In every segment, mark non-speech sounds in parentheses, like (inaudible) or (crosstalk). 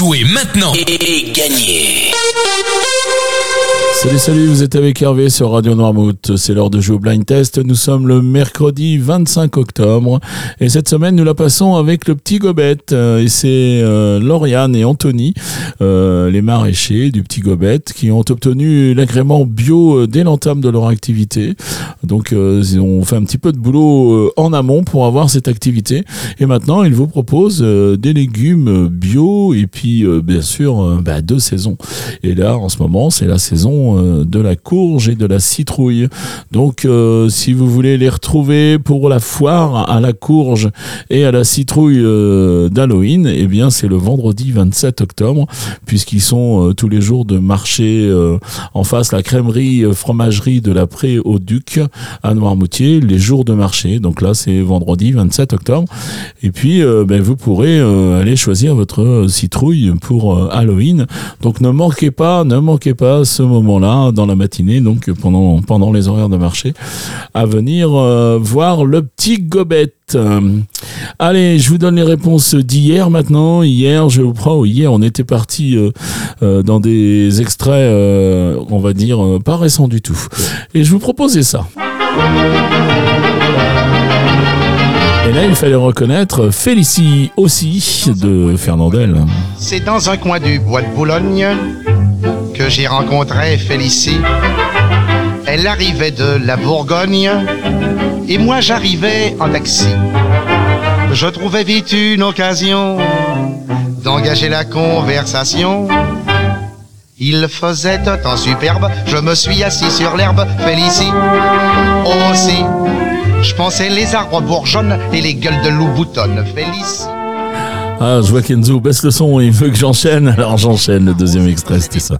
Jouez maintenant. Et gagnez Salut, salut, vous êtes avec Hervé sur Radio Noirmouth. C'est l'heure de jouer au blind test. Nous sommes le mercredi 25 octobre. Et cette semaine, nous la passons avec le petit Gobette. Euh, Et c'est euh, Lauriane et Anthony, euh, les maraîchers du petit Gobette, qui ont obtenu l'agrément bio euh, dès l'entame de leur activité. Donc, ils ont fait un petit peu de boulot en amont pour avoir cette activité. Et maintenant, ils vous proposent des légumes bio et puis, bien sûr, bah, deux saisons. Et là, en ce moment, c'est la saison euh, de la courge et de la citrouille. Donc, euh, si vous voulez les retrouver pour la foire à la courge et à la citrouille euh, d'Halloween, eh bien, c'est le vendredi 27 octobre, puisqu'ils sont tous les jours de marché en face la crèmerie fromagerie de la Pré au Duc à Noirmoutier, les jours de marché. Donc là, c'est vendredi 27 octobre. Et puis, ben, vous pourrez aller choisir votre citrouille pour Halloween. Donc ne manquez pas, ne manquez pas ce dans la matinée, donc pendant pendant les horaires de marché, à venir euh, voir le petit Gobette. Euh, allez, je vous donne les réponses d'hier maintenant. Hier, je vous prends. Hier, on était parti euh, dans des extraits, on va dire pas récents du tout. Et je vous proposais ça. Et là, il fallait reconnaître Félicie aussi de Fernandel. C'est dans un coin du bois de Boulogne que j'ai rencontré Félicie. Elle arrivait de la Bourgogne et moi j'arrivais en taxi. Je trouvais vite une occasion d'engager la conversation. Il faisait un temps superbe, je me suis assis sur l'herbe, Félicie aussi. Je pensais les arbres bourgeonnent et les gueules de loup boutonnent, Félicie. Ah, je vois qu'Enzo baisse le son, il veut que j'enchaîne, (laughs) alors j'enchaîne. Le deuxième extrait, c'était ça.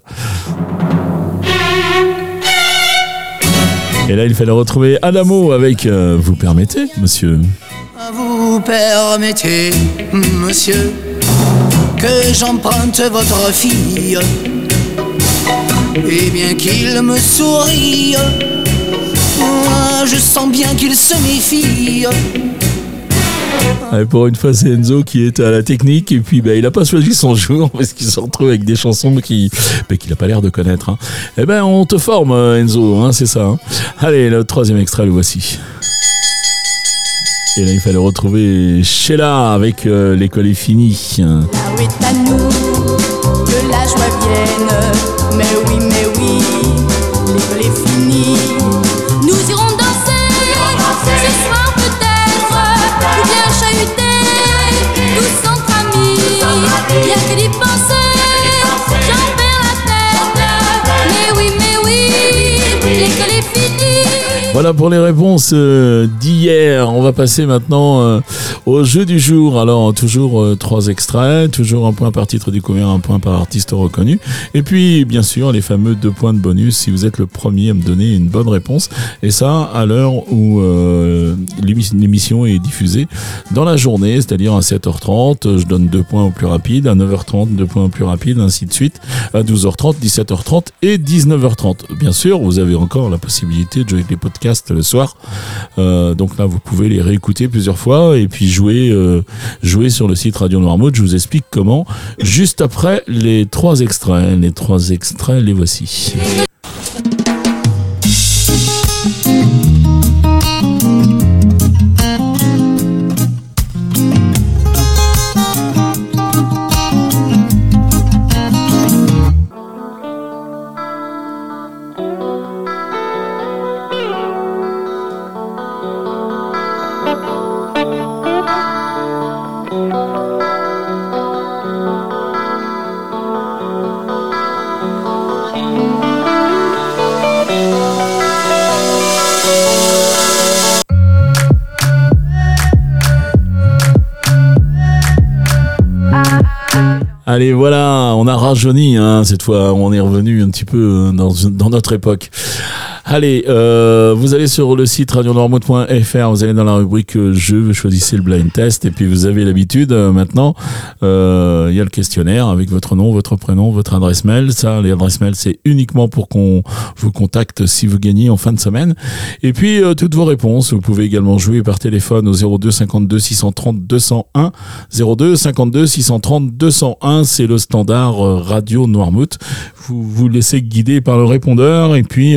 Et là, il fallait retrouver Adamo avec euh, Vous permettez, monsieur? Vous permettez, monsieur, que j'emprunte votre fille. Et bien qu'il me sourie, moi je sens bien qu'il se méfie. Allez, Pour une fois, c'est Enzo qui est à la technique. Et puis, bah, il a pas choisi son (laughs) jour parce qu'il se retrouve avec des chansons qui, bah, qu'il a pas l'air de connaître. hein. Eh ben, on te forme, euh, Enzo, hein, c'est ça. hein. Allez, le troisième extrait, le voici. Et là, il fallait retrouver Sheila avec euh, L'école est finie. À nous que la joie vienne. Mais oui, mais oui, l'école est finie. Voilà pour les réponses euh, d'hier. On va passer maintenant euh, au jeu du jour. Alors, toujours euh, trois extraits, toujours un point par titre découvert, un point par artiste reconnu. Et puis, bien sûr, les fameux deux points de bonus si vous êtes le premier à me donner une bonne réponse. Et ça, à l'heure où l'émis- l'émission est diffusée dans la journée, c'est-à-dire à 7h30, je donne deux points au plus rapide, à 9h30, deux points au plus rapide, ainsi de suite, à 12h30, 17h30 et 19h30. Bien sûr, vous avez encore la possibilité de jouer avec les podcasts le soir. Euh, donc là, vous pouvez les réécouter plusieurs fois et puis jouer, euh, jouer sur le site Radio Noirmouth. Je vous explique comment. Juste après les trois extraits. Les trois extraits, les voici. Allez, voilà, on a rajeuni hein, cette fois. On est revenu un petit peu euh, dans, dans notre époque. Allez, euh, vous allez sur le site radionormaude.fr, vous allez dans la rubrique euh, jeux, vous choisissez le blind test et puis vous avez l'habitude euh, maintenant, euh, il y a le questionnaire avec votre nom, votre prénom, votre adresse mail. Ça, les adresses mail, c'est uniquement pour qu'on vous contacte si vous gagnez en fin de semaine. Et puis euh, toutes vos réponses, vous pouvez également jouer par téléphone au 02 52 630 201, 02 52 630 201 01, c'est le standard radio Noirmouth. Vous vous laissez guider par le répondeur et puis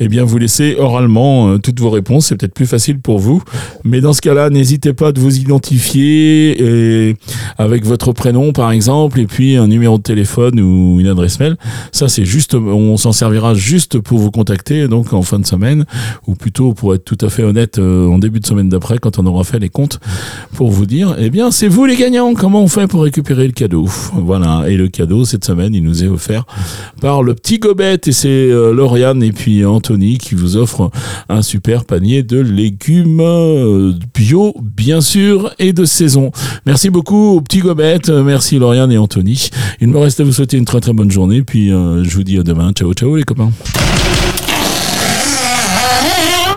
eh bien vous laissez oralement euh, toutes vos réponses. C'est peut-être plus facile pour vous. Mais dans ce cas-là, n'hésitez pas de vous identifier et avec votre prénom par exemple et puis un numéro de téléphone ou une adresse mail. Ça c'est juste, on s'en servira juste pour vous contacter donc en fin de semaine ou plutôt pour être tout à fait honnête euh, en début de semaine d'après quand on aura fait les comptes pour vous dire eh bien c'est vous les gagnants. Comment on fait pour récupérer le cadeau? Voilà et le cadeau cette semaine il nous est offert par le petit Gobet et c'est euh, Lauriane et puis Anthony qui vous offrent un super panier de légumes euh, bio bien sûr et de saison. Merci beaucoup au petit Gobet, euh, merci Lauriane et Anthony. Il me reste à vous souhaiter une très très bonne journée puis euh, je vous dis à demain. Ciao ciao les copains.